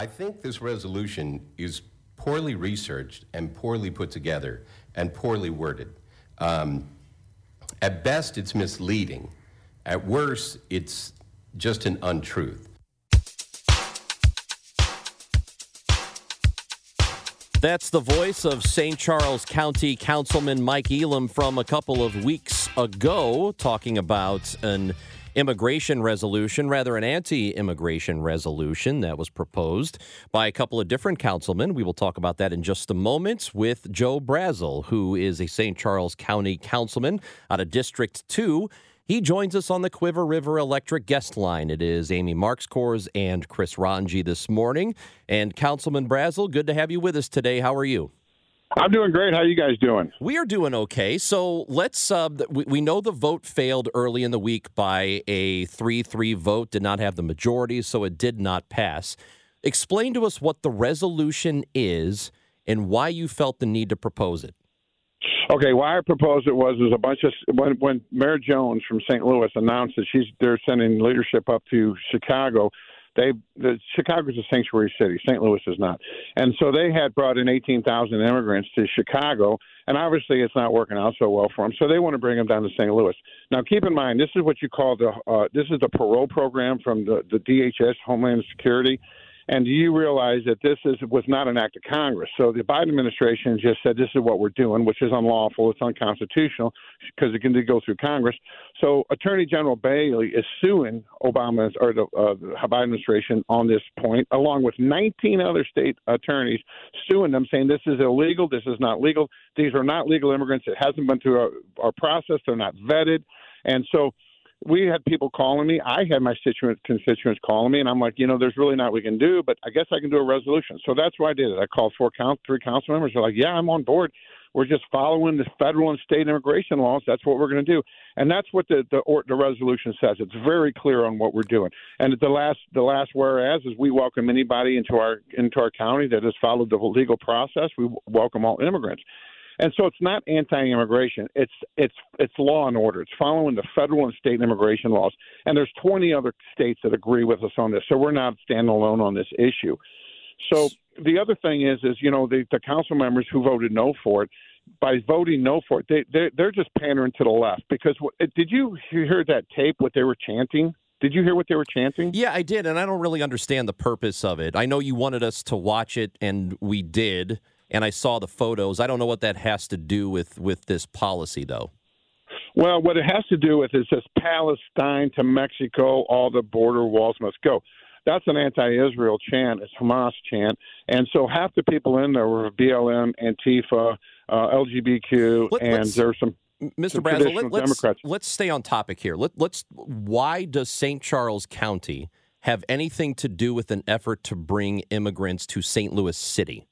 I think this resolution is poorly researched and poorly put together and poorly worded. Um, at best, it's misleading. At worst, it's just an untruth. That's the voice of St. Charles County Councilman Mike Elam from a couple of weeks ago, talking about an immigration resolution, rather an anti immigration resolution that was proposed by a couple of different councilmen. We will talk about that in just a moment with Joe Brazil, who is a St. Charles County councilman out of District 2. He joins us on the Cuivre River Electric guest line. It is Amy Marxkors and Chris Ranji this morning. And Councilman Brazil, good to have you with us today. How are you? I'm doing great. How are you guys doing? We are doing okay. So let's. Uh, we, we know the vote failed early in the week by a three-three vote. Did not have the majority, so it did not pass. Explain to us what the resolution is and why you felt the need to propose it. Okay, why I proposed it was there's a bunch of when when Mayor Jones from St. Louis announced that she's they're sending leadership up to Chicago they the Chicago's a sanctuary city. St. Louis is not, and so they had brought in 18,000 immigrants to Chicago, and obviously it's not working out so well for them. So they want to bring them down to St. Louis. Now, keep in mind, this is what you call the uh, this is the parole program from the the DHS Homeland Security. And you realize that this is was not an act of Congress? So the Biden administration just said this is what we're doing, which is unlawful. It's unconstitutional because it can go through Congress. So Attorney General Bailey is suing Obama's or the, uh, Biden administration on this point, along with 19 other state attorneys suing them, saying this is illegal. This is not legal. These are not legal immigrants. It hasn't been through our, our process. They're not vetted, and so we had people calling me. I had my constituents, constituents calling me, and I'm like, you know, there's really not we can do, but I guess I can do a resolution. So that's why I did it. I called four count, three council members. They're like, yeah, I'm on board. We're just following the federal and state immigration laws. That's what we're going to do, and that's what the the, or, the resolution says. It's very clear on what we're doing. And the last the last whereas is we welcome anybody into our into our county that has followed the legal process. We welcome all immigrants. And so it's not anti-immigration. It's it's it's law and order. It's following the federal and state immigration laws. And there's 20 other states that agree with us on this. So we're not standing alone on this issue. So the other thing is is you know the the council members who voted no for it by voting no for it they they they're just pandering to the left because uh, did you hear that tape what they were chanting did you hear what they were chanting? Yeah, I did, and I don't really understand the purpose of it. I know you wanted us to watch it, and we did and I saw the photos. I don't know what that has to do with with this policy, though. Well, what it has to do with is this Palestine to Mexico, all the border walls must go. That's an anti-Israel chant. It's Hamas chant, and so half the people in there were BLM, Antifa, uh, LGBTQ, Let, and there's some. Mr. Brazil, let, us let's, let's stay on topic here. Let, let's. Why does St. Charles County have anything to do with an effort to bring immigrants to St. Louis City?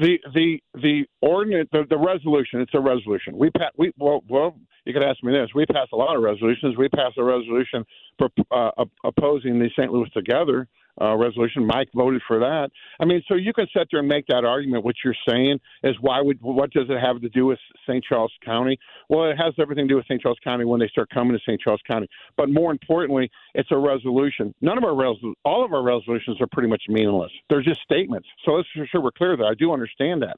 The the the ordinance the, the resolution it's a resolution. We pass we well, well you could ask me this. We pass a lot of resolutions. We passed a resolution for uh, opposing the St. Louis Together uh, resolution. Mike voted for that. I mean, so you can sit there and make that argument. What you're saying is why would what does it have to do with St. Charles County? Well, it has everything to do with St. Charles County when they start coming to St. Charles County. But more importantly, it's a resolution. None of our resol- all of our resolutions are pretty much meaningless. They're just statements. So let's for sure we're clear that I do understand that.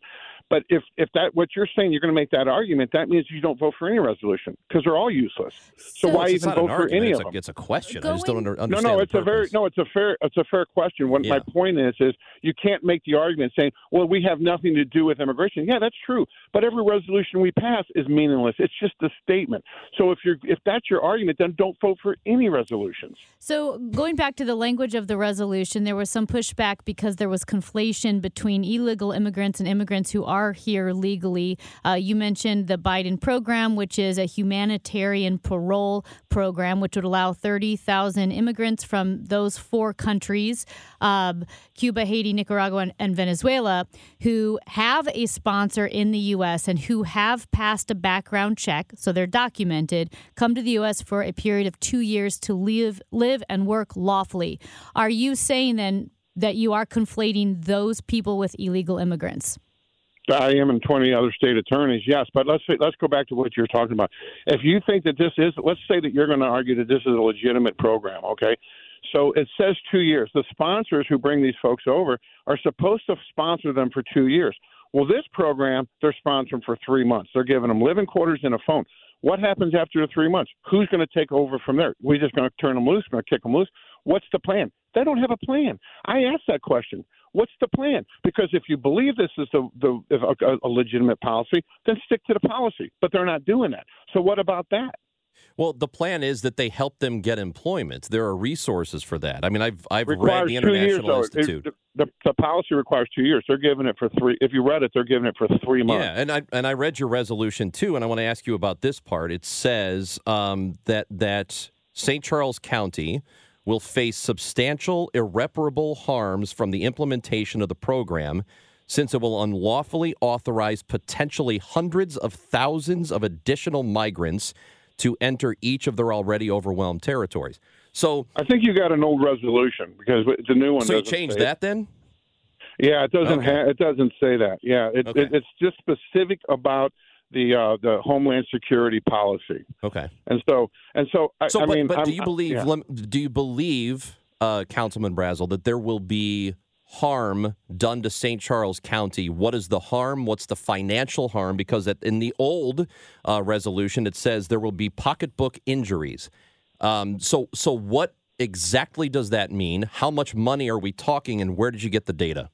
But if if that what you're saying, you're going to make that argument, that means you don't vote for any resolution because they're all useless. So, so why even vote for any it's of them? it's a question. Going, I just don't under, understand. No, no, it's a very no, it's a fair it's a fair question. What yeah. my point is is you can't make the argument saying, well, we have nothing to do with immigration. Yeah, that's true. But every resolution we pass is meaningless. It's just a statement. So if you're if that's your argument, then don't vote for any resolutions. So going back to the language of the resolution, there was some pushback because there was conflation between illegal immigrants and immigrants who are here legally legally. Uh, you mentioned the Biden program, which is a humanitarian parole program, which would allow 30,000 immigrants from those four countries countries, um, Cuba, Haiti, Nicaragua, and, and Venezuela, who have a sponsor in the U.S. and who have passed a background check, so they're documented, come to the U.S. for a period of two years to live, live and work lawfully. Are you saying then that you are conflating those people with illegal immigrants? I am and 20 other state attorneys, yes. But let's let's go back to what you're talking about. If you think that this is, let's say that you're going to argue that this is a legitimate program, okay? So it says two years. The sponsors who bring these folks over are supposed to sponsor them for two years. Well, this program, they're sponsoring for three months. They're giving them living quarters and a phone. What happens after the three months? Who's going to take over from there? We're just going to turn them loose, going to kick them loose. What's the plan? They don't have a plan. I asked that question. What's the plan? Because if you believe this is the, the a, a legitimate policy, then stick to the policy. But they're not doing that. So what about that? Well, the plan is that they help them get employment. There are resources for that. I mean, I've I've read the International years, Institute. It, the, the, policy requires two years. They're giving it for three. If you read it, they're giving it for three months. Yeah, and I and I read your resolution too, and I want to ask you about this part. It says um, that that St. Charles County will face substantial irreparable harms from the implementation of the program since it will unlawfully authorize potentially hundreds of thousands of additional migrants to enter each of their already overwhelmed territories. So I think you got an old resolution because the new one. So you changed that then? Yeah, it doesn't. Okay. Ha- it doesn't say that. Yeah, it, okay. it, it's just specific about the uh, the Homeland Security policy. Okay. And so and so I, so I but, mean, but do you believe? Yeah. Do you believe, uh, Councilman Brazil, that there will be harm done to St. Charles County? What is the harm? What's the financial harm? Because in the old uh, resolution, it says there will be pocketbook injuries. Um, so so what exactly does that mean? How much money are we talking, and where did you get the data?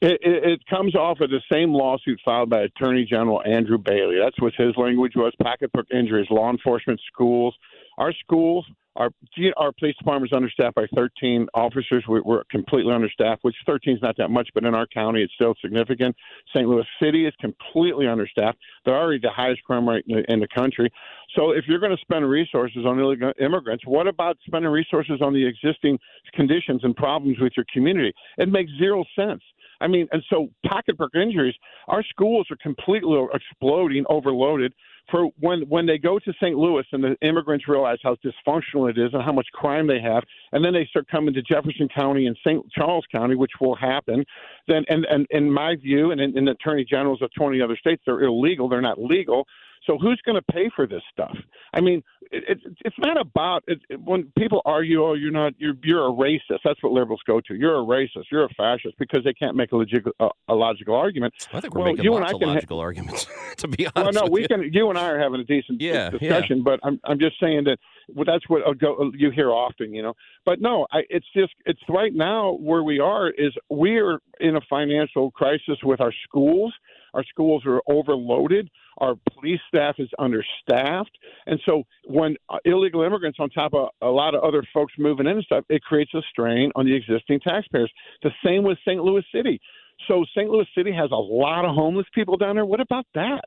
It, it, it, comes off of the same lawsuit filed by Attorney General Andrew Bailey. That's what his language was: pocketbook injuries, law enforcement, schools. Our schools, our our police department is understaffed by 13 officers. We're, we're completely understaffed, which 13 is not that much, but in our county, it's still significant. St. Louis City is completely understaffed. They're already the highest crime rate in the, in the country. So if you're going to spend resources on illegal immigrants, what about spending resources on the existing conditions and problems with your community? It makes zero sense. I mean, and so pocketbook injuries, our schools are completely exploding, overloaded. For when when they go to St. Louis and the immigrants realize how dysfunctional it is and how much crime they have, and then they start coming to Jefferson County and St. Charles County, which will happen. Then, and and in my view, and in, in the attorney generals of 20 other states, they're illegal. They're not legal. So who's going to pay for this stuff? I mean, it, it, it's not about it, when people argue, "Oh, you're not, you're you're a racist." That's what liberals go to. You're a racist. You're a fascist because they can't make a logical a, a logical argument. I think we're well, making lots of logical ha- arguments. to be honest, well, no, we you. can. You and I are having a decent yeah, discussion, yeah. but I'm I'm just saying that well, that's what go, you hear often, you know. But no, I, it's just it's right now where we are is we're in a financial crisis with our schools. Our schools are overloaded. Our police staff is understaffed. And so when uh, illegal immigrants, on top of a lot of other folks moving in and stuff, it creates a strain on the existing taxpayers. The same with St. Louis City. So St. Louis City has a lot of homeless people down there. What about that?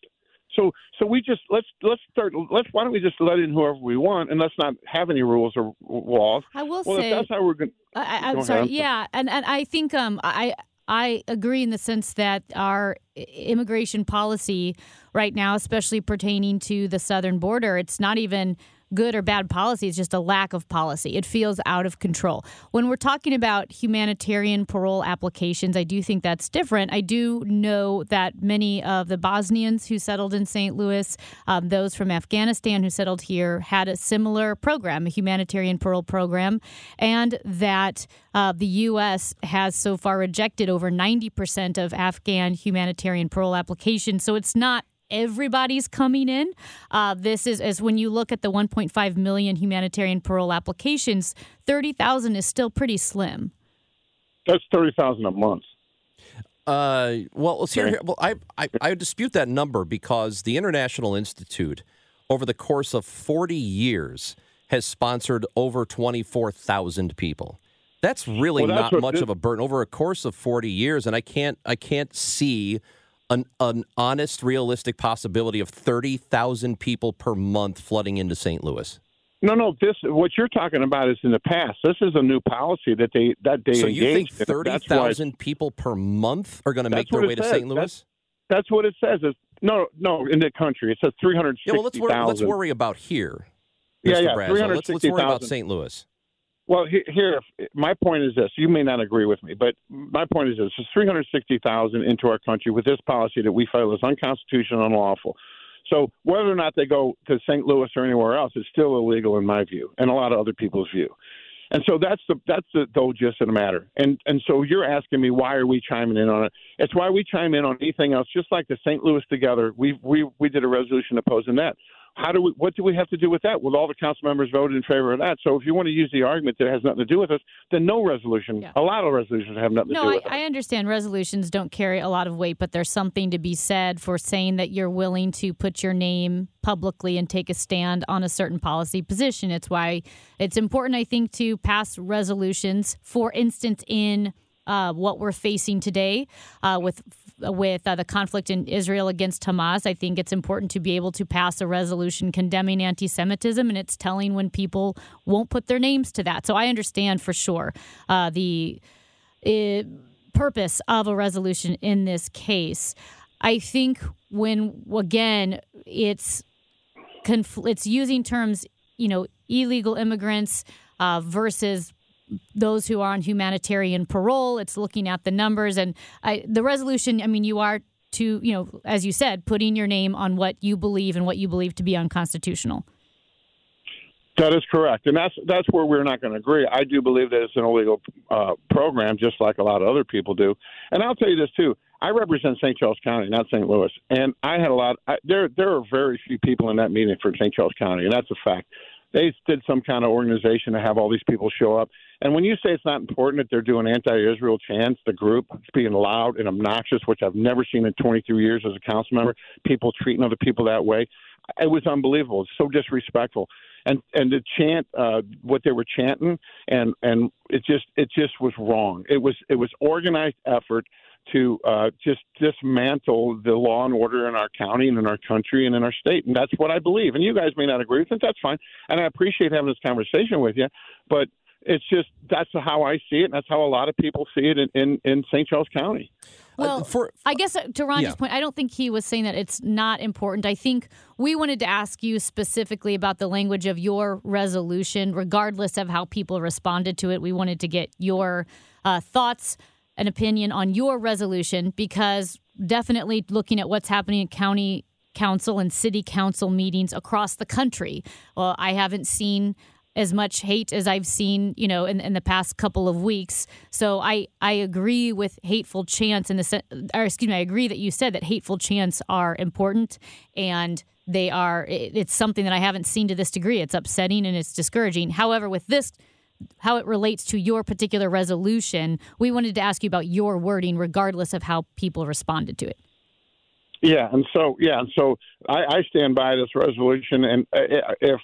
So so we just let's let's start let's why don't we just let in whoever we want and let's not have any rules or laws. I will well, say that's how we're going. I, am sorry. Ahead. Yeah, and and I think um I I agree in the sense that our immigration policy right now, especially pertaining to the southern border, it's not even good or bad policy. It's just a lack of policy. It feels out of control. When we're talking about humanitarian parole applications, I do think that's different. I do know that many of the Bosnians who settled in St. Louis, um, those from Afghanistan who settled here, had a similar program, a humanitarian parole program, and that uh, the U.S. has so far rejected over 90% of Afghan humanitarian parole applications. So it's not everybody's coming in. Uh, this is as when you look at the 1.5 million humanitarian parole applications, 30,000 is still pretty slim. That's 30,000 a month. Uh, well, let's hear. Well, I, I I dispute that number because the International Institute, over the course of 40 years, has sponsored over 24,000 people. That's really well, that's not much this- of a burden over a course of 40 years, and I can't I can't see an, an honest, realistic possibility of 30,000 people per month flooding into St. Louis? No, no. This what you're talking about is in the past. This is a new policy that they that they so you think in. thirty That's thousand people per month are going to make their way to says. St. Louis? That's what it says. It's, no, no. In the country, it says three hundred Yeah, well, let's wor- let's worry about here. Yeah, Mr. yeah, Brazil. Let's, let's worry about 360,000. St. Louis. Well, here, my point is this. You may not agree with me, but my point is this: there's 360,000 into our country with this policy that we feel is unconstitutional and unlawful. So whether or not they go to St. Louis or anywhere else, it's still illegal in my view, and a lot of other people's view. And so that's the that's the whole gist of the matter. And and so you're asking me why are we chiming in on it? It's why we chime in on anything else, just like the St. Louis together. We we we did a resolution opposing that. How do we? What do we have to do with that? Well, all the council members voted in favor of that. So if you want to use the argument that it has nothing to do with us, then no resolution. Yeah. A lot of resolutions have nothing to do I, with us. I understand resolutions don't carry a lot of weight, but there's something to be said for saying that you're willing to put your name publicly and take a stand on a certain policy position. It's why it's important, I think, to pass resolutions. For instance, in uh, what we're facing today uh, with with uh, the conflict in Israel against Hamas, I think it's important to be able to pass a resolution condemning anti-Semitism, and it's telling when people won't put their names to that. So I understand for sure uh, the uh, purpose of a resolution in this case. I think when again it's confl- it's using terms, you know, illegal immigrants uh, versus those who are on humanitarian parole. It's looking at the numbers and I, the resolution. I mean, you are to you know, as you said, putting your name on what you believe and what you believe to be unconstitutional. That is correct, and that's that's where we're not going to agree. I do believe that it's an illegal uh, program, just like a lot of other people do. And I'll tell you this too: I represent St. Charles County, not St. Louis, and I had a lot. I, there there are very few people in that meeting for St. Charles County, and that's a fact. They did some kind of organization to have all these people show up. And when you say it's not important that they're doing anti-Israel chants, the group being loud and obnoxious, which I've never seen in 23 years as a council member, people treating other people that way, it was unbelievable. It's so disrespectful and and to chant uh, what they were chanting, and and it just it just was wrong. It was it was organized effort to uh, just dismantle the law and order in our county and in our country and in our state, and that's what I believe. And you guys may not agree with it. That's fine, and I appreciate having this conversation with you, but. It's just that's how I see it, and that's how a lot of people see it in, in, in St. Charles County. Well, for- I guess uh, to Ron's Yeah. point, I don't think he was saying that it's not important. I think we wanted to ask you specifically about the language of your resolution, regardless of how people responded to it. We wanted to get your uh, thoughts and opinion on your resolution because definitely looking at what's happening at county council and city council meetings across the country. Well, I haven't seen as much hate as I've seen, you know, in, in the past couple of weeks. So I, I agree with hateful chants in the sen- or excuse me, I agree that you said that hateful chants are important and they are it, it's something that I haven't seen to this degree. It's upsetting and it's discouraging. However, with this how it relates to your particular resolution, we wanted to ask you about your wording regardless of how people responded to it. Yeah, and so yeah, and so I, I stand by this resolution. And uh, if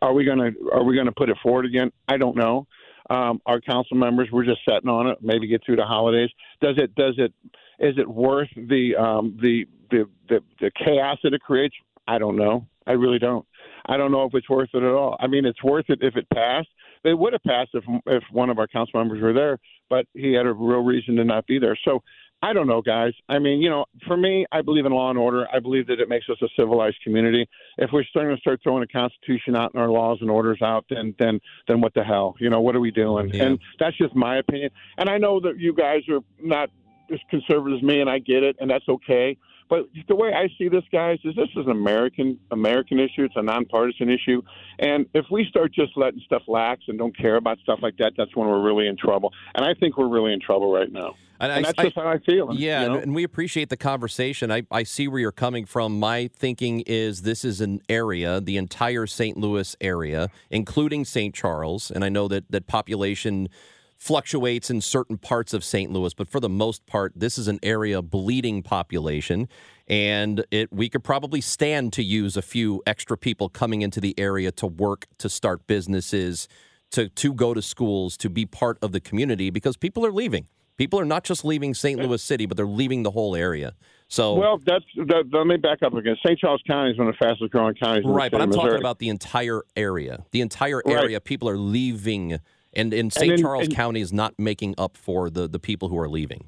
are we going to are we going to put it forward again? I don't know. Um, our council members we're just setting on it. Maybe get through the holidays. Does it does it is it worth the um, the, the the the chaos that it creates? I don't know. I really don't. I don't know if it's worth it at all. I mean, it's worth it if it passed. They would have passed if if one of our council members were there, but he had a real reason to not be there. So I don't know, guys. I mean, you know, for me, I believe in law and order. I believe that it makes us a civilized community. If we're starting to start throwing the Constitution out and our laws and orders out, then then then what the hell? You know, what are we doing? Yeah. And that's just my opinion. And I know that you guys are not as conservative as me, and I get it, and that's okay. But the way I see this, guys, is this is an American American issue. It's a nonpartisan issue, and if we start just letting stuff lax and don't care about stuff like that, that's when we're really in trouble. And I think we're really in trouble right now. And And, I- that's I- just how I feel. Yeah, you know? and, and we appreciate the conversation. I, I see where you're coming from. My thinking is this is an area, the entire St. Louis area, including St. Charles, and I know that that population fluctuates in certain parts of St. Louis, but for the most part, this is an area bleeding population, and it we could probably stand to use a few extra people coming into the area to work, to start businesses, to to go to schools, to be part of the community because people are leaving. People are not just leaving St. Louis City, but they're leaving the whole area. So well, that's that, let me back up again. St. Charles County is one of the fastest growing counties. In right, but I'm Missouri. talking about the entire area. The entire Right. area, people are leaving, and in St. then- Charles and- County is not making up for the the people who are leaving.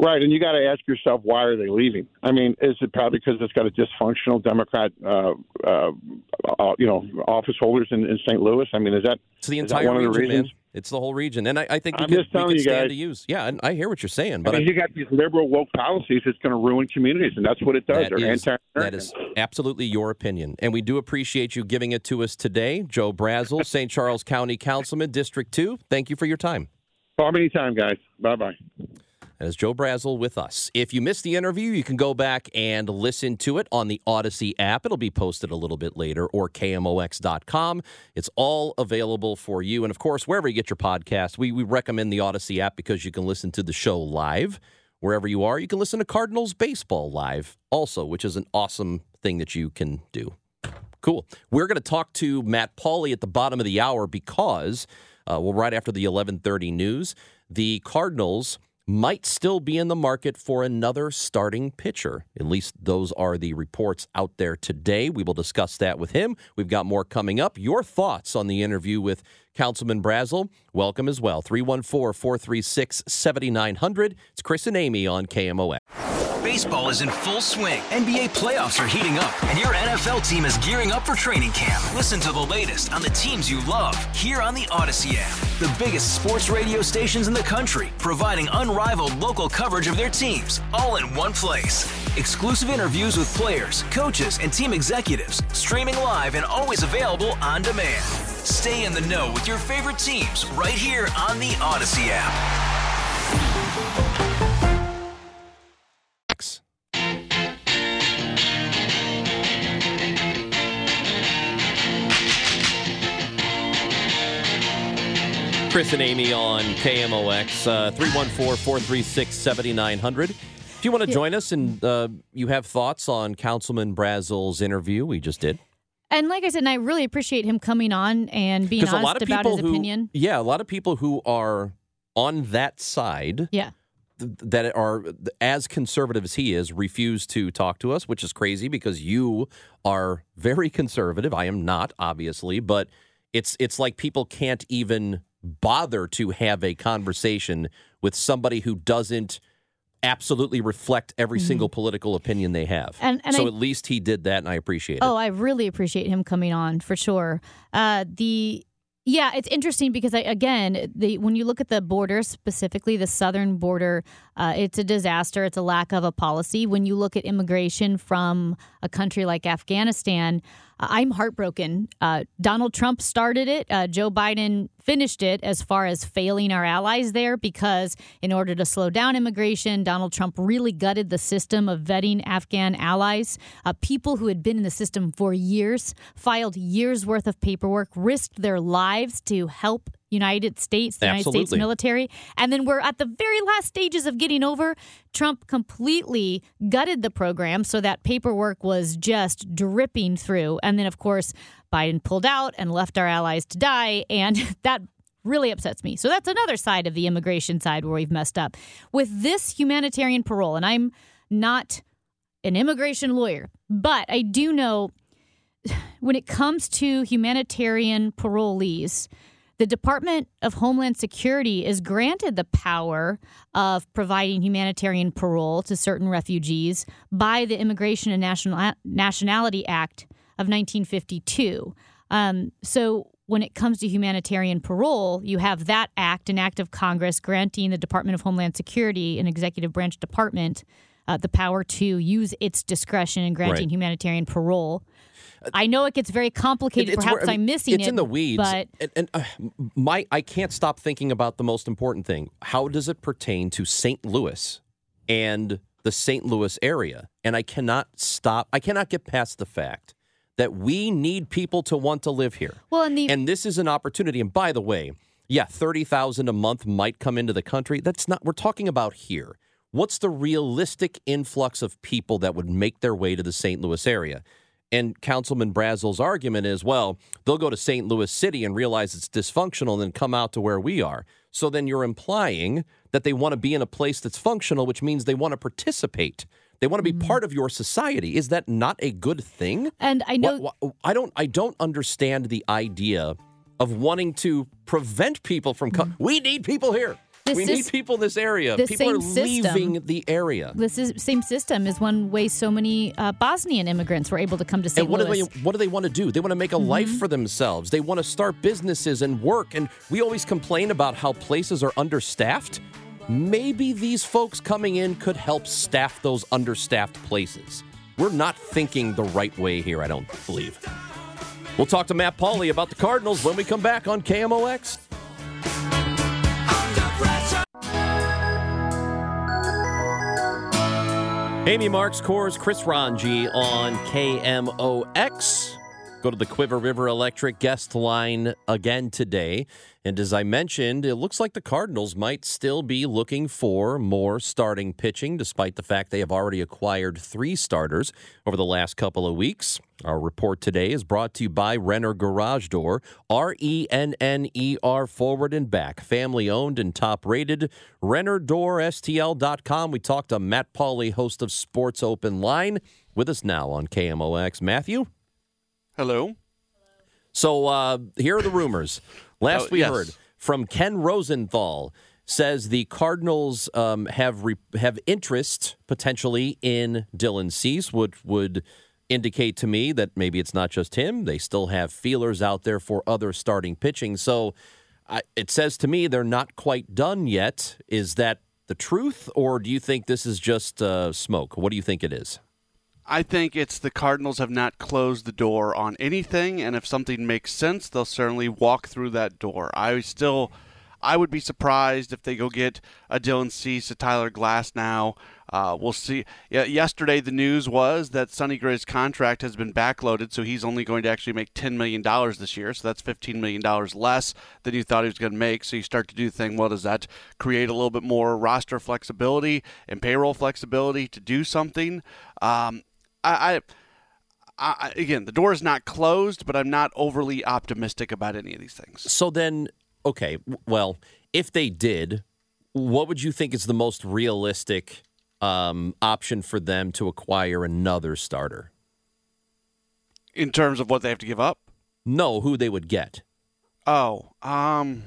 Right, and you got to ask yourself why are they leaving? I mean, is it probably because it's got a dysfunctional Democrat, uh, uh, uh, you know, office holders in, in St. Louis? I mean, is that It's the is that entire one of the reasons? man. It's the whole region, and I, I think we I'm could, just telling we could you stand guys. to use. Yeah, and I hear what you're saying, but I I- mean, you got these liberal woke policies that's going to ruin communities, and that's what it does. They're is, that is absolutely your opinion. And we do appreciate you giving it to us today. Joe Brazil, St. Charles County Councilman, District 2. Thank you for your time. Call me anytime, guys. Bye bye. As Joe Brazil with us. If you missed the interview, you can go back and listen to it on the Odyssey app. It'll be posted a little bit later or KMOX.com. It's all available for you. And of course, wherever you get your podcast, we, we recommend the Odyssey app because you can listen to the show live. Wherever you are, you can listen to Cardinals baseball live also, which is an awesome thing that you can do. Cool. We're going to talk to Matt Pauley at the bottom of the hour because, uh, well, right after the 11:30 news, the Cardinals might still be in the market for another starting pitcher. At least those are the reports out there today. We will discuss that with him. We've got more coming up. Your thoughts on the interview with Councilman Brazil, welcome as well. 314 436 7900. It's Chris and Amy on KMOX. Baseball is in full swing. NBA playoffs are heating up, and your NFL team is gearing up for training camp. Listen to the latest on the teams you love here on the Odyssey app. The biggest sports radio stations in the country, providing unrivaled local coverage of their teams, all in one place. Exclusive interviews with players, coaches, and team executives, streaming live and always available on demand. Stay in the know with your favorite teams right here on the Odyssey app. Chris and Amy on KMOX, uh, 314 436 7900. If you want to join us and uh, you have thoughts on Councilman Brazil's interview we just did. And like I said, and I really appreciate him coming on and being honest a lot of about his who, opinion. yeah, a lot of people who are on that side Yeah. th- that are as conservative as he is refuse to talk to us, which is crazy because you are very conservative. I am not, obviously, but it's it's like people can't even bother to have a conversation with somebody who doesn't absolutely reflect every single political opinion they have. Mm-hmm. And- and so I- at least he did that, and I appreciate it. Oh, I really appreciate him coming on for sure. Uh, the yeah, it's interesting because I, again, the when you look at the border specifically, the southern border, uh, it's a disaster. It's a lack of a policy. When you look at immigration from a country like Afghanistan, uh, I'm heartbroken. Uh, Donald Trump started it. Uh, Joe Biden finished it as far as failing our allies there because in order to slow down immigration, Donald Trump really gutted the system of vetting Afghan allies. Uh, people who had been in the system for years filed years worth of paperwork, risked their lives to help United States, the United States military. And then we're at the very last stages of getting over. Trump completely gutted the program so that paperwork was just dripping through. And then, of course, Biden pulled out and left our allies to die. And that really upsets me. So that's another side of the immigration side where we've messed up. With this humanitarian parole, and I'm not an immigration lawyer, but I do know when it comes to humanitarian parolees, the Department of Homeland Security is granted the power of providing humanitarian parole to certain refugees by the Immigration and National- Nationality Act of 1952. Um, so when it comes to humanitarian parole, you have that act, an act of Congress granting the Department of Homeland Security, an executive branch department, uh, the power to use its discretion in granting Right. humanitarian parole. I know it gets very complicated. It's Perhaps where- I mean, I'm missing it's it. It's in the weeds. But and, and uh, my, I can't stop thinking about the most important thing. How does it pertain to St. Louis and the St. Louis area? And I cannot stop. I cannot get past the fact that we need people to want to live here. well, and the And this is an opportunity. And by the way, yeah, thirty thousand a month might come into the country. That's not. We're talking about here. What's the realistic influx of people that would make their way to the St. Louis area? And Councilman Brazil's argument is, well, they'll go to St. Louis City and realize it's dysfunctional and then come out to where we are. So then you're implying that they want to be in a place that's functional, which means they want to participate. They want to be mm. part of your society. Is that not a good thing? And I know Wha- wha- I don't. I don't understand the idea of wanting to prevent people from. Co- mm. we need people here. We need people in this area. People are system- leaving the area. this is, same system is one way so many uh, Bosnian immigrants were able to come to St. And what Louis. do they what do they want to do? They want to make a life for themselves. They want to start businesses and work. And we always complain about how places are understaffed. Maybe these folks coming in could help staff those understaffed places. We're not thinking the right way here, I don't believe. We'll talk to Matt Pauley about the Cardinals when we come back on KMOX. Amy Marxkors, Chris Ranji on KMOX. Go to the Cuivre River Electric guest line again today. And as I mentioned, it looks like the Cardinals might still be looking for more starting pitching, despite the fact they have already acquired three starters over the last couple of weeks. Our report today is brought to you by Renner Garage Door, R E N N E R forward and back, family owned and top rated. RennerDoorSTL.com. We talked to Matt Pauley, host of Sports Open Line, with us now on KMOX. Matthew? Hello. So uh, here are the rumors. Last Oh, we yes. heard from Ken Rosenthal says the Cardinals um, have re- have interest potentially in Dylan Cease, which would indicate to me that maybe it's not just him. They still have feelers out there for other starting pitching. So I, it says to me they're not quite done yet. Is that the truth, or do you think this is just uh, smoke? What do you think it is? I think it's the Cardinals have not closed the door on anything, and if something makes sense, they'll certainly walk through that door. I still, I would be surprised if they go get a Dylan Cease, a Tyler Glasnow. Uh, we'll see. Yeah, yesterday, the news was that Sonny Gray's contract has been backloaded, so he's only going to actually make $10 million this year. So that's $15 million less than you thought he was going to make. So you start to do the thing, well, does that create a little bit more roster flexibility and payroll flexibility to do something? Um, I, I, I again, the door is not closed, but I'm not overly optimistic about any of these things. So then, okay, well, if they did, what would you think is the most realistic um, option for them to acquire another starter? In terms of what they have to give up. No, who they would get. Oh, um,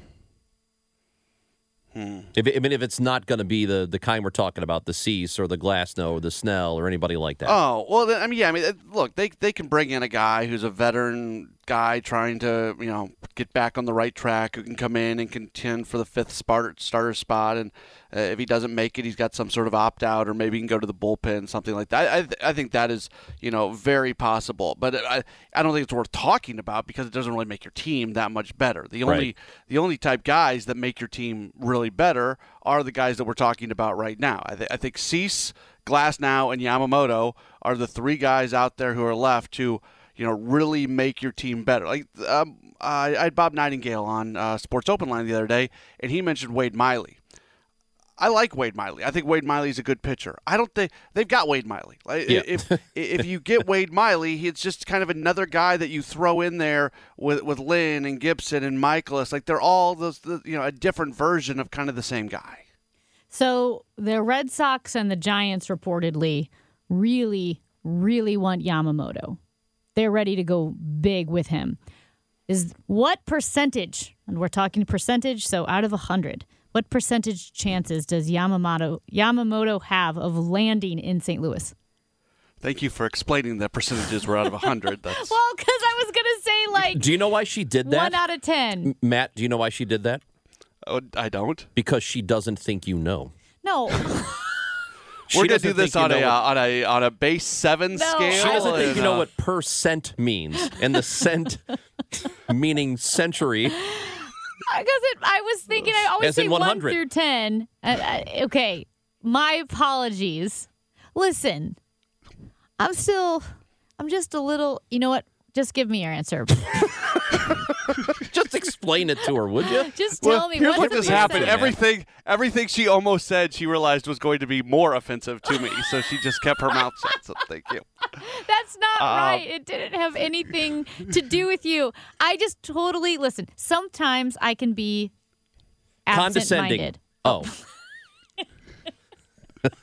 Hmm. If I mean, if it's not going to be the the kind we're talking about, the Cease or the Glasnow or the Snell or anybody like that. oh, well, I mean, yeah, I mean, look, they they can bring in a guy who's a veteran guy trying to, you know, get back on the right track, who can come in and contend for the fifth starter spot, and uh, if he doesn't make it, he's got some sort of opt out, or maybe he can go to the bullpen, something like that. I I, th- I think that is, you know, very possible, but I I don't think it's worth talking about because it doesn't really make your team that much better. The only Right. the only type guys that make your team really better are the guys that we're talking about right now. I, th- I think Cease, Glasnow, and Yamamoto are the three guys out there who are left to, you know, really make your team better. Like um, I, I had Bob Nightingale on uh, Sports Open Line the other day, and he mentioned Wade Miley. I like Wade Miley. I think Wade Miley's a good pitcher. I don't think they've got Wade Miley. Like, Yeah. If if you get Wade Miley, it's just kind of another guy that you throw in there with with Lynn and Gibson and Mikolas. Like they're all those, you know, a different version of kind of the same guy. So the Red Sox and the Giants reportedly really, really want Yamamoto. They're ready to go big with him. Is what percentage? And we're talking percentage. So out of a hundred, what percentage chances does Yamamoto Yamamoto have of landing in St. Louis? Thank you for explaining that percentages were out of 100. That's Well, because I was gonna say like do you know why she did that? one out of ten. Matt, do you know why she did that? oh, I don't. Because she doesn't think you know. No, She We're gonna do this on a know uh, on a on a base seven No. scale. She doesn't think and, you know uh, what percent means, and the cent meaning century. because. I was thinking. I always As say in one 100. through ten. Uh, uh, okay, my apologies. Listen, I'm still. I'm just a little. You know what? Just give me your answer. Just explain it to her, would you? Just tell Well, me here's what the just happened. percentage? Everything, everything she almost said, she realized was going to be more offensive to me, so she just kept her mouth shut. So thank you. That's not Uh, right. It didn't have anything to do with you. I just totally listen. Sometimes I can be Condescending. absent-minded. Oh, Did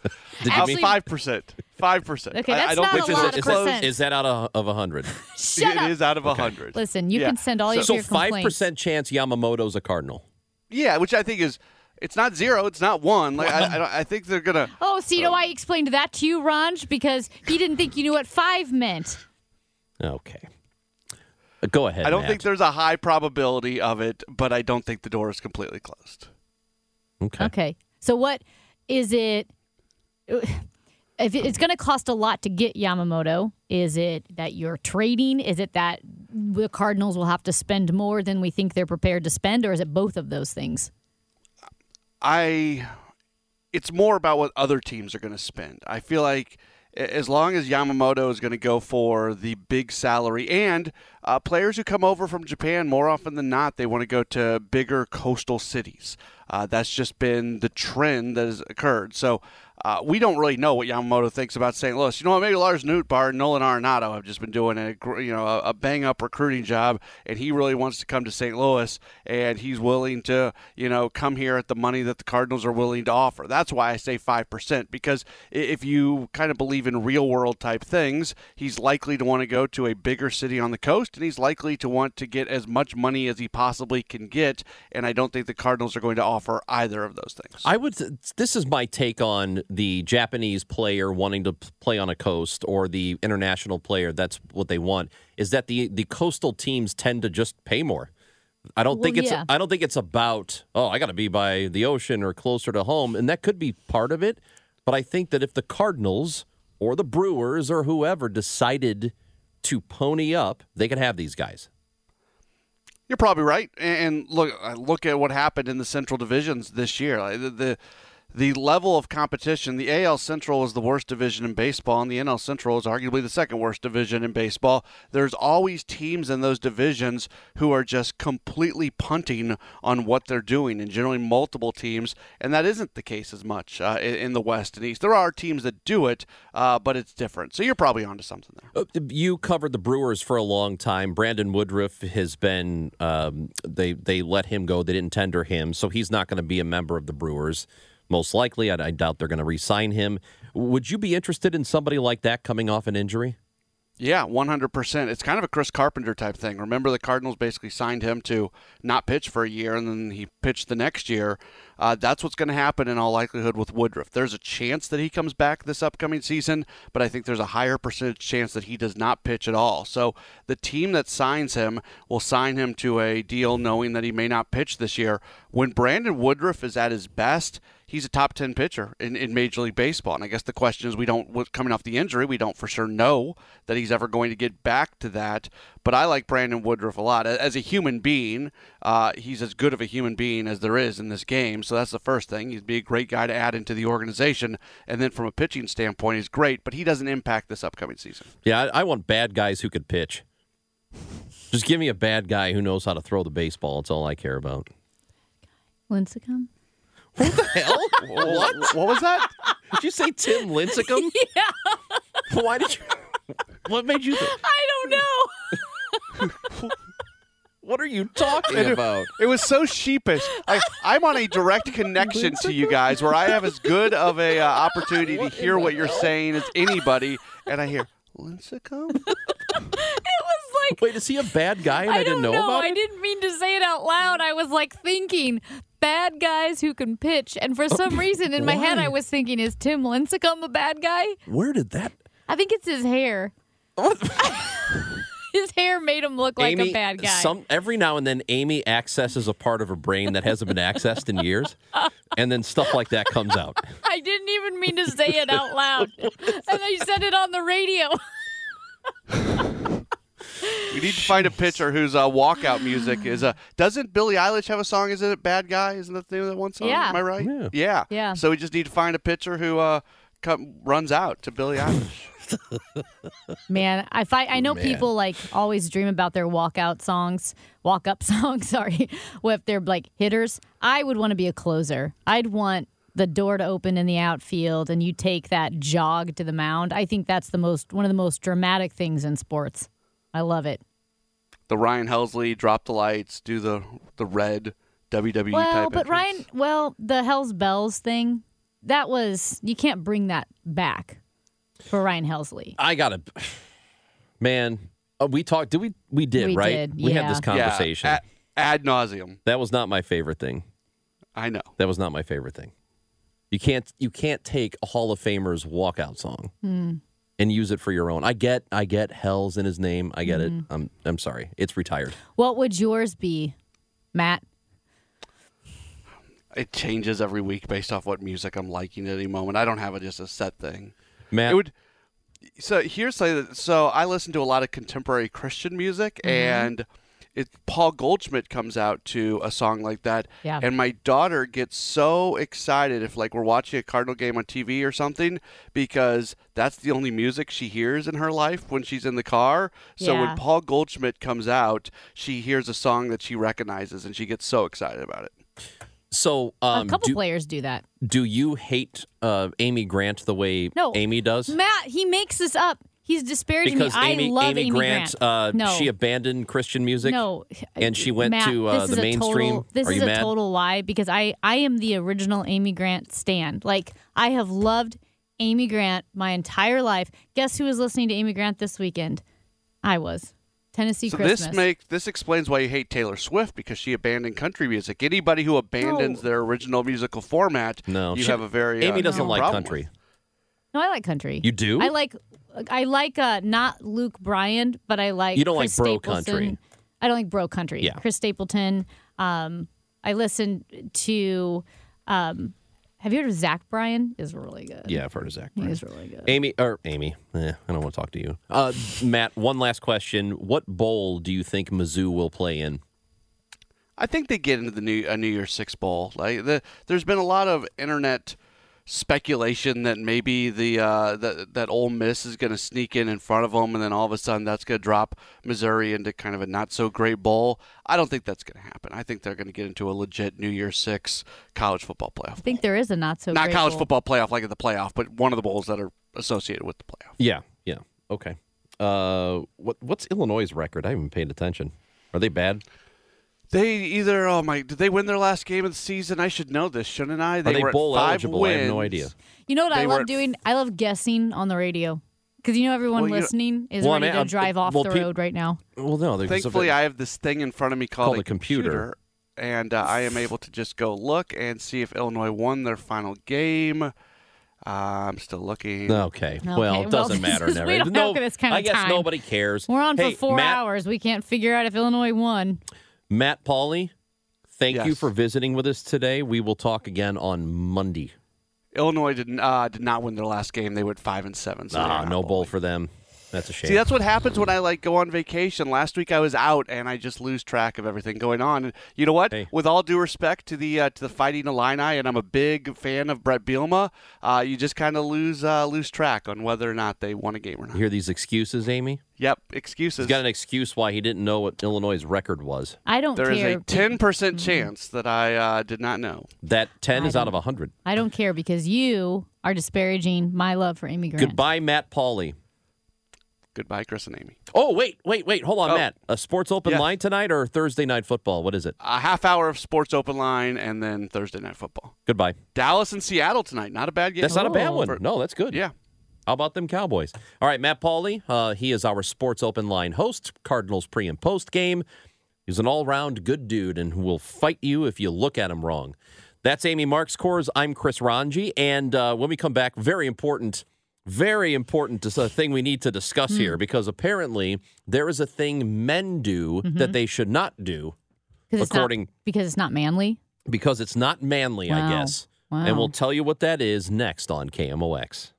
you Actually- mean? Five percent. Five percent. Okay, I, that's I don't not think a Is, lot it, of is, that, percent. is that out of, of 100? Shut it up. is out of a hundred. Listen, you Yeah. can send all So- of So your five percent chance Yamamoto's a Cardinal. Yeah, which I think is it's not zero, it's not one. Like I, I, don't- I think they're gonna. Oh, so you know why I explained that to you, Ranj? Because he didn't think you knew what five meant. Okay. Uh, Go ahead. I don't Matt. think there's a high probability of it, but I don't think the door is completely closed. Okay. Okay. So what is it? If it's going to cost a lot to get Yamamoto, is it that you're trading? Is it that the Cardinals will have to spend more than we think they're prepared to spend, or is it both of those things? I it's more about what other teams are going to spend. I feel like as long as Yamamoto is going to go for the big salary and uh, players who come over from Japan more often than not they want to go to bigger coastal cities. Uh, that's just been the trend that has occurred. So uh, we don't really know what Yamamoto thinks about St. Louis. You know what? Maybe Lars Nootbaar and Nolan Arenado have just been doing a you know a, bang up recruiting job, and he really wants to come to St. Louis, and he's willing to you know come here at the money that the Cardinals are willing to offer. That's why I say five percent because if you kind of believe in real world type things, he's likely to want to go to a bigger city on the coast, and he's likely to want to get as much money as he possibly can get. And I don't think the Cardinals are going to offer either of those things. I would. This is my take on the Japanese player wanting to play on a coast, or the international player. That's what they want. Is that the the coastal teams tend to just pay more? I don't think it's. yeah. I don't think it's about. Oh, I got to be by the ocean or closer to home, and that could be part of it. But I think that if the Cardinals or the Brewers or whoever decided to pony up, they could have these guys. You're probably right. And look, uh, look at what happened in the Central divisions this year. The, the the level of competition. The AL Central is the worst division in baseball, and the NL Central is arguably the second worst division in baseball. There's always teams in those divisions who are just completely punting on what they're doing, and generally multiple teams. And that isn't the case as much uh, in, the West and East. There are teams that do it, uh, but it's different. So you're probably onto something there. Uh, You covered the Brewers for a long time. Brandon Woodruff has been um, they they let him go. They didn't tender him, so he's not going to be a member of the Brewers. Most likely, I, I doubt they're going to re-sign him. Would you be interested in somebody like that coming off an injury? Yeah, 100%. It's kind of a Chris Carpenter type thing. Remember, the Cardinals basically signed him to not pitch for a year, and then he pitched the next year. Uh, that's what's going to happen in all likelihood with Woodruff. There's a chance that he comes back this upcoming season, but I think there's a higher percentage chance that he does not pitch at all. So the team that signs him will sign him to a deal knowing that he may not pitch this year. When Brandon Woodruff is at his best, he's a top 10 pitcher in, in Major League Baseball. And I guess the question is we don't, coming off the injury, we don't for sure know that he's ever going to get back to that. But I like Brandon Woodruff a lot. As a human being, uh, he's as good of a human being as there is in this game. So that's the first thing. He'd be a great guy to add into the organization. And then from a pitching standpoint, he's great, but he doesn't impact this upcoming season. Yeah, I, I want bad guys who could pitch. Just give me a bad guy who knows how to throw the baseball. That's all I care about. Lincecum? Hell, what? What was that? Did you say Tim Lincecum? yeah. Why did you? What made you? Th- I don't know. what are you talking about? It was so sheepish. I, I'm on a direct connection to you guys where I have as good of a uh, opportunity to hear what you're saying as anybody, and I hear Lincecum. It like Wait, is he a bad guy and I, I didn't know, know. about I didn't mean to say it out loud. I was like thinking bad guys who can pitch, and for some reason in my head I was thinking, is Tim Lincecum a bad guy? Where did that? I think it's his hair. his hair made him look like Amy, a bad guy. Some every now and then, Amy accesses a part of her brain that hasn't been accessed in years, and then stuff like that comes out. I didn't even mean to say it out loud, and I said it on the radio. We need to find a pitcher whose uh, walkout music is. Uh, doesn't Billie Eilish have a song? Isn't it "Bad Guy"? Isn't that the name of that one song? Yeah. Am I right? Yeah. Yeah. Yeah. So we just need to find a pitcher who uh, come, runs out to Billie Eilish. Man, I fight. I know Man. people like always dream about their walkout songs, walk up songs. Sorry, if they're like hitters. I would want to be a closer. I'd want the door to open in the outfield and you take that jog to the mound. I think that's the most one of the most dramatic things in sports. I love it. the Ryan Helsley drop the lights, do the the red WWE well, type. but entrance. Ryan, well, the Hell's Bells thing, that was you can't bring that back for Ryan Helsley. I gotta, man. Uh, we talked. Did we? We did, We right? did, We had this conversation. Yeah, ad, ad nauseum. that was not my favorite thing. I know. That was not my favorite thing. You can't. You can't take a Hall of Famer's walkout song Hmm. And use it for your own. I get. I get. Hell's in his name. I get it. Mm-hmm. I'm. I'm sorry. It's retired. What would yours be, Matt? It changes every week based off what music I'm liking at any moment. I don't have a, just a set thing. Matt. It would. So here's something. So I listen to a lot of contemporary Christian music, and it Paul Goldschmidt comes out to a song like that, Yeah. and my daughter gets so excited if like we're watching a Cardinal game on TV or something because that's the only music she hears in her life when she's in the car. So Yeah. when Paul Goldschmidt comes out, she hears a song that she recognizes, and she gets so excited about it. so, um, a couple do, players do that. do you hate uh, Amy Grant the way No. Amy does? Matt, he makes this up. He's disparaging Because me. Amy, I love Amy, Grant, Uh, no, she abandoned Christian music. no, and she went Matt, to, uh, the is a mainstream. Total, this Are is you a mad? total lie because I I am the original Amy Grant stand. Like I have loved Amy Grant my entire life. Guess who was listening to Amy Grant this weekend? I was. Tennessee So Christmas. this makes this explains why you hate Taylor Swift because she abandoned country music. Anybody who abandons No. their original musical format, No, you she- have a very Amy uh, doesn't big like country. with. no, I like country. You do? I like I like uh not Luke Bryan, but I like You don't Chris like bro Stapleton. country. I don't like bro country. Yeah. Chris Stapleton. Um I listen to um have you heard of Zach Bryan? Is really good. Yeah, I've heard of Zach. Bryan. He's really good. Amy or Amy, eh, I don't want to talk to you. Uh, Matt, one last question: What bowl do you think Mizzou will play in? I think they get into the new a New Year's Six bowl. Like the, there's been a lot of internet speculation that maybe the uh, that that Ole Miss is going to sneak in in front of them, and then all of a sudden that's going to drop Missouri into kind of a not so great bowl. I don't think that's going to happen. I think they're going to get into a legit New Year Six college football playoff. I think there is a not so not great college bowl. football playoff like at the playoff, but one of the bowls that are associated with the playoff. Yeah, yeah, okay. Uh, what what's Illinois' record? I haven't paid attention. Are they bad? They either oh my did they win their last game of the season? I should know this, shouldn't I? Are they were at bowl five eligible? I have no idea. You know what I They were love doing? I love guessing on the radio. Because you know everyone Well, you know- listening is Well, I ready mean, to uh, drive off well, the pe- road right now. Well, no. Thankfully, I have this thing in front of me called, Called a a computer. computer, and uh, I am able to just go look and see if Illinois won their final game. Uh, I'm still looking. Okay. Well, well, it doesn't this matter. is- Never. we don't no, have this kind I guess time. nobody cares. We're on Hey, for four Matt, hours. We can't figure out if Illinois won. Matt Pauley, thank you for visiting with us today. We will talk again on Monday. Illinois did uh, did not win their last game. They went five and seven. So Ah, no bowl for them. That's a shame. See, that's what happens when I like go on vacation. Last week I was out and I just lose track of everything going on. And you know what? Hey. With all due respect to the uh, to the Fighting Illini, and I'm a big fan of Brett Bielema, uh, you just kind of lose uh, lose track on whether or not they won a game or not. you hear these excuses, Amy? Yep, excuses. He's got an excuse why he didn't know what Illinois' record was. I don't There is care. a ten percent Mm-hmm. chance that I uh, did not know. That 10 I is out of don't- 100. I don't care because you are disparaging my love for Amy Grant. Goodbye, Matt Pauley. Goodbye, Chris and Amy. Oh, wait, wait, wait. Hold on, Oh. Matt. A sports open Yeah. line tonight or Thursday night football? What is it? A half hour of sports open line and then Thursday night football. Goodbye. Dallas and Seattle tonight. Not a bad game. That's not a bad Oh. one. No, that's good. Yeah. How about them Cowboys? All right, Matt Pauley. Uh, he is our sports open line host, Cardinals pre and post game. He's an all round good dude and will fight you if you look at him wrong. That's Amy Marxkors. I'm Chris Ranji. And uh, when we come back, very important, very important to a uh, thing we need to discuss hmm. here because apparently there is a thing men do mm-hmm. that they should not do 'Cause it's according- not, because it's not manly. because it's not manly, I guess. Wow. And we'll tell you what that is next on KMOX.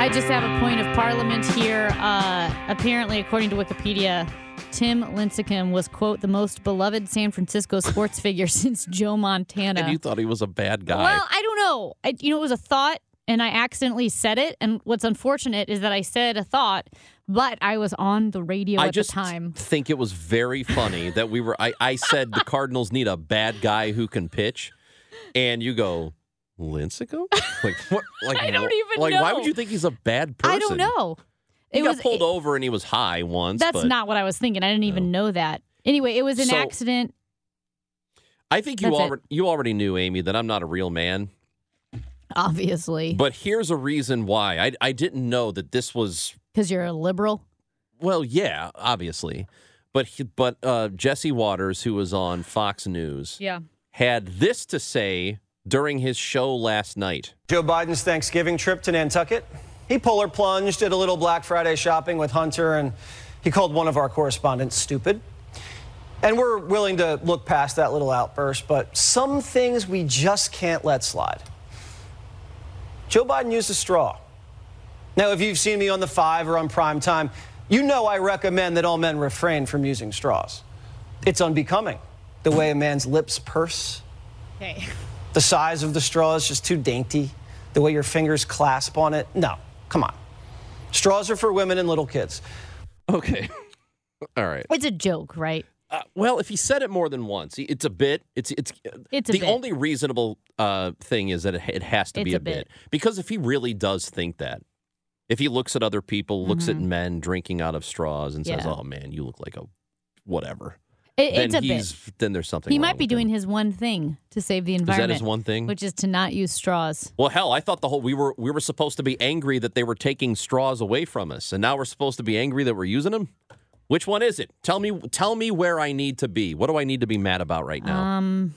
I just have a point of parliament here. Uh, apparently, according to Wikipedia, Tim Lincecum was, quote, the most beloved San Francisco sports figure since Joe Montana. And you thought he was a bad guy. Well, I don't know. I, you know, it was a thought, and I accidentally said it. And what's unfortunate is that I said a thought, but I was on the radio I at just the time. think it was very funny that we were. I, I said the Cardinals need a bad guy who can pitch, and you go Lincecum. Like what? Like I don't even like why would you think he's a bad person? I don't know. He it got was pulled it- over and he was high once. That's but not what I was thinking. I didn't even know that. Anyway, it was an So- accident. I think you That's it. already you already knew, Amy, that I'm not a real man. Obviously, But here's a reason why. I I didn't know that this was because you're a liberal. well, yeah, obviously. But he, but uh, Jesse Watters, who was on Fox News, Yeah. had this to say during his show last night. Joe Biden's Thanksgiving trip to Nantucket. He polar plunged, did a little Black Friday shopping with Hunter, and he called one of our correspondents stupid. And we're willing to look past that little outburst, but some things we just can't let slide. Joe Biden used a straw. Now, if you've seen me on the five or on prime time, you know I recommend that all men refrain from using straws. It's unbecoming. The way a man's lips purse, Okay. the size of the straw is just too dainty. The way your fingers clasp on it. No, come on. Straws are for women and little kids. Okay. All right. It's a joke, right? Uh, well, if he said it more than once, it's a bit. It's it's It's a the bit. only reasonable uh, thing is that it, it has to be a, a bit. bit because if he really does think that, if he looks at other people, looks at men drinking out of straws, and says, Mm-hmm. Yeah. "Oh man, you look like a whatever," It, then it's a bit. then there's something. He might be with him. doing his one thing to save the environment. Is that his one thing? Which is to not use straws. well, hell, I thought the whole we were we were supposed to be angry that they were taking straws away from us, and now we're supposed to be angry that we're using them. Which one is it? Tell me. Tell me where I need to be. What do I need to be mad about right now? Um,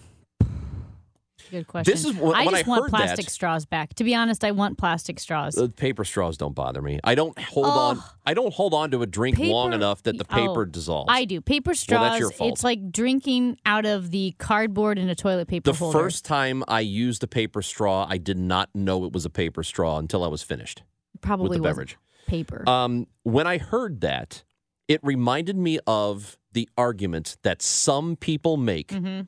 good question. This is when- I just I want plastic that- straws back. To be honest, I want plastic straws. The paper straws don't bother me. I don't hold Oh. on. I don't hold on to a drink long enough that the oh, paper dissolves. I do. Paper straws. Well, that's your fault. It's like drinking out of the cardboard in a toilet paper the holder. first time I used a paper straw, I did not know it was a paper straw until I was finished probably with the beverage. paper. Um, when I heard that, it reminded me of the argument that some people make. Mm-hmm.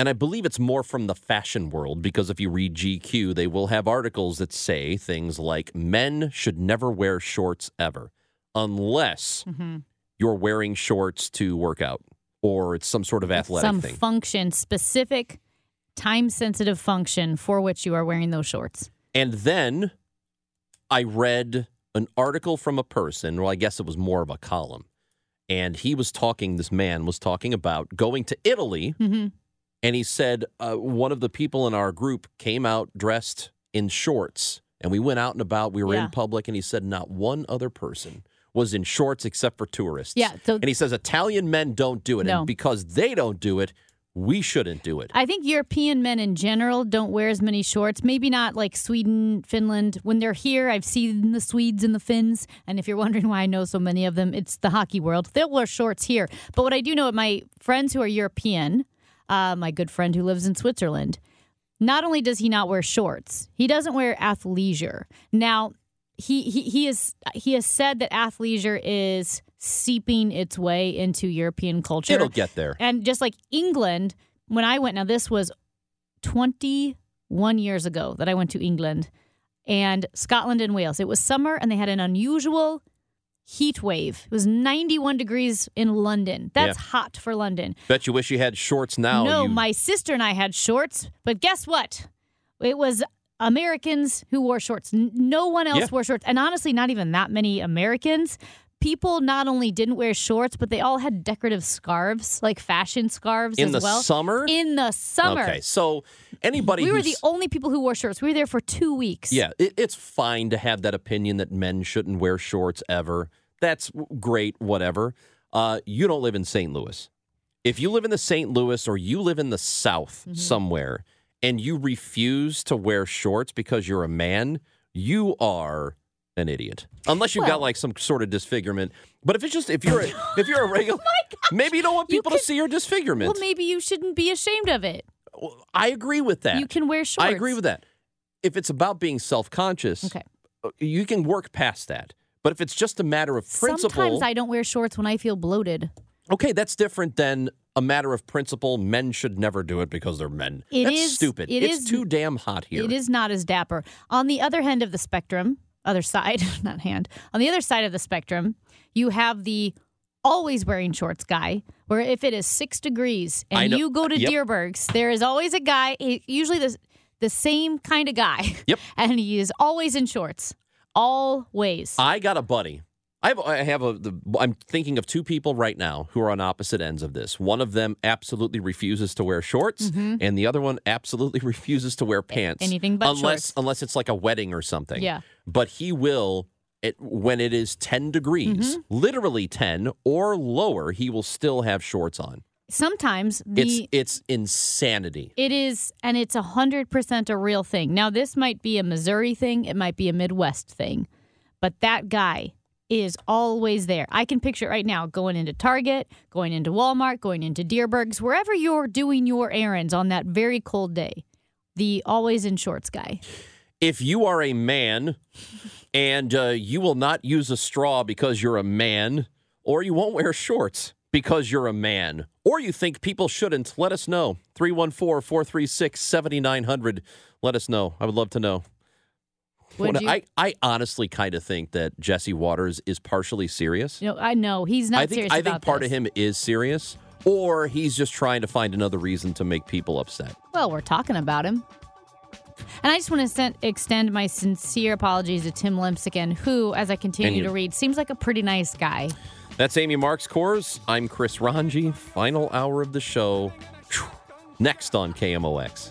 And I believe it's more from the fashion world because if you read GQ, they will have articles that say things like men should never wear shorts ever unless Mm-hmm. you're wearing shorts to work out or it's some sort of athletic Some thing. function, specific, time sensitive function for which you are wearing those shorts. And then I read an article from a person, well, I guess it was more of a column. And he was talking, this man was talking about going to Italy. Mm-hmm. And he said, uh, one of the people in our group came out dressed in shorts. And we went out and about. We were Yeah. in public. And he said, not one other person was in shorts except for tourists. Yeah, so- and he says, Italian men don't do it. No. And because they don't do it, we shouldn't do it. I think European men in general don't wear as many shorts. Maybe not like Sweden, Finland. When they're here, I've seen the Swedes and the Finns. And if you're wondering why I know so many of them, it's the hockey world. They'll wear shorts here. But what I do know, my friends who are European, uh, my good friend who lives in Switzerland, not only does he not wear shorts, he doesn't wear athleisure. Now, he he he is he has said that athleisure is seeping its way into European culture. It'll get there. And just like England, when I went, now this was 21 years ago that I went to England and Scotland and Wales. It was summer and they had an unusual heat wave. It was 91 degrees in London. That's Yeah. hot for London. Bet you wish you had shorts now. no, you- my sister and I had shorts, but guess what? It was Americans who wore shorts. No one else Yeah. wore shorts. And honestly, not even that many Americans. People not only didn't wear shorts, but they all had decorative scarves, like fashion scarves in as the well. summer? In the summer. Okay, so anybody We were the only people who wore shorts. We were there for two weeks. Yeah, it, it's fine to have that opinion that men shouldn't wear shorts ever. That's great, whatever. Uh, you don't live in St. Louis. If you live in the St. Louis or you live in the South Mm-hmm. somewhere and you refuse to wear shorts because you're a man, you are an idiot. Unless you've got like some sort of disfigurement. But if it's just if you're a, if you're a regular, maybe you don't want Oh people can- to see your disfigurement. Well, maybe you shouldn't be ashamed of it. I agree with that. You can wear shorts. I agree with that. If it's about being self conscious, Okay. you can work past that. But if it's just a matter of principle, Sometimes I don't wear shorts when I feel bloated. okay, that's different than a matter of principle. Men should never do it because they're men. It that's is- stupid. it it's is- too damn hot here. It is not as dapper. On the other end of the spectrum, other side, not hand, on the other side of the spectrum, you have the always wearing shorts guy, where if it is six degrees and you go to yep. Dierbergs, there is always a guy, eh, usually the, the same kind of guy. Yep. And he is always in shorts. Always. I got a buddy I have, I have a. The, I'm thinking of two people right now who are on opposite ends of this. One of them absolutely refuses to wear shorts, and the other one absolutely refuses to wear pants. anything but unless shorts. unless it's like a wedding or something. Yeah. but he will. It, when it is 10 degrees, Mm-hmm. literally 10 or lower, he will still have shorts on. Sometimes the It's it's insanity. It is, and it's a hundred percent a real thing. Now, this might be a Missouri thing, it might be a Midwest thing, but that guy is always there. I can picture it right now going into Target, going into Walmart, going into Dierbergs, wherever you're doing your errands on that very cold day. The always in shorts guy. if you are a man and uh, you will not use a straw because you're a man, or you won't wear shorts because you're a man, or you think people shouldn't, let us know. 314 436 7900. Let us know. I would love to know. Would you? I, I honestly kind of think that Jesse Watters is partially serious. Know, I know he's not I think serious I think part this. of him is serious, or he's just trying to find another reason to make people upset. Well, we're talking about him. And I just want to send, extend my sincere apologies to Tim Lincecum, who, as I continue you- to read, seems like a pretty nice guy. That's Amy Marxkors. I'm Chris Ranji. Final hour of the show. Next on KMOX.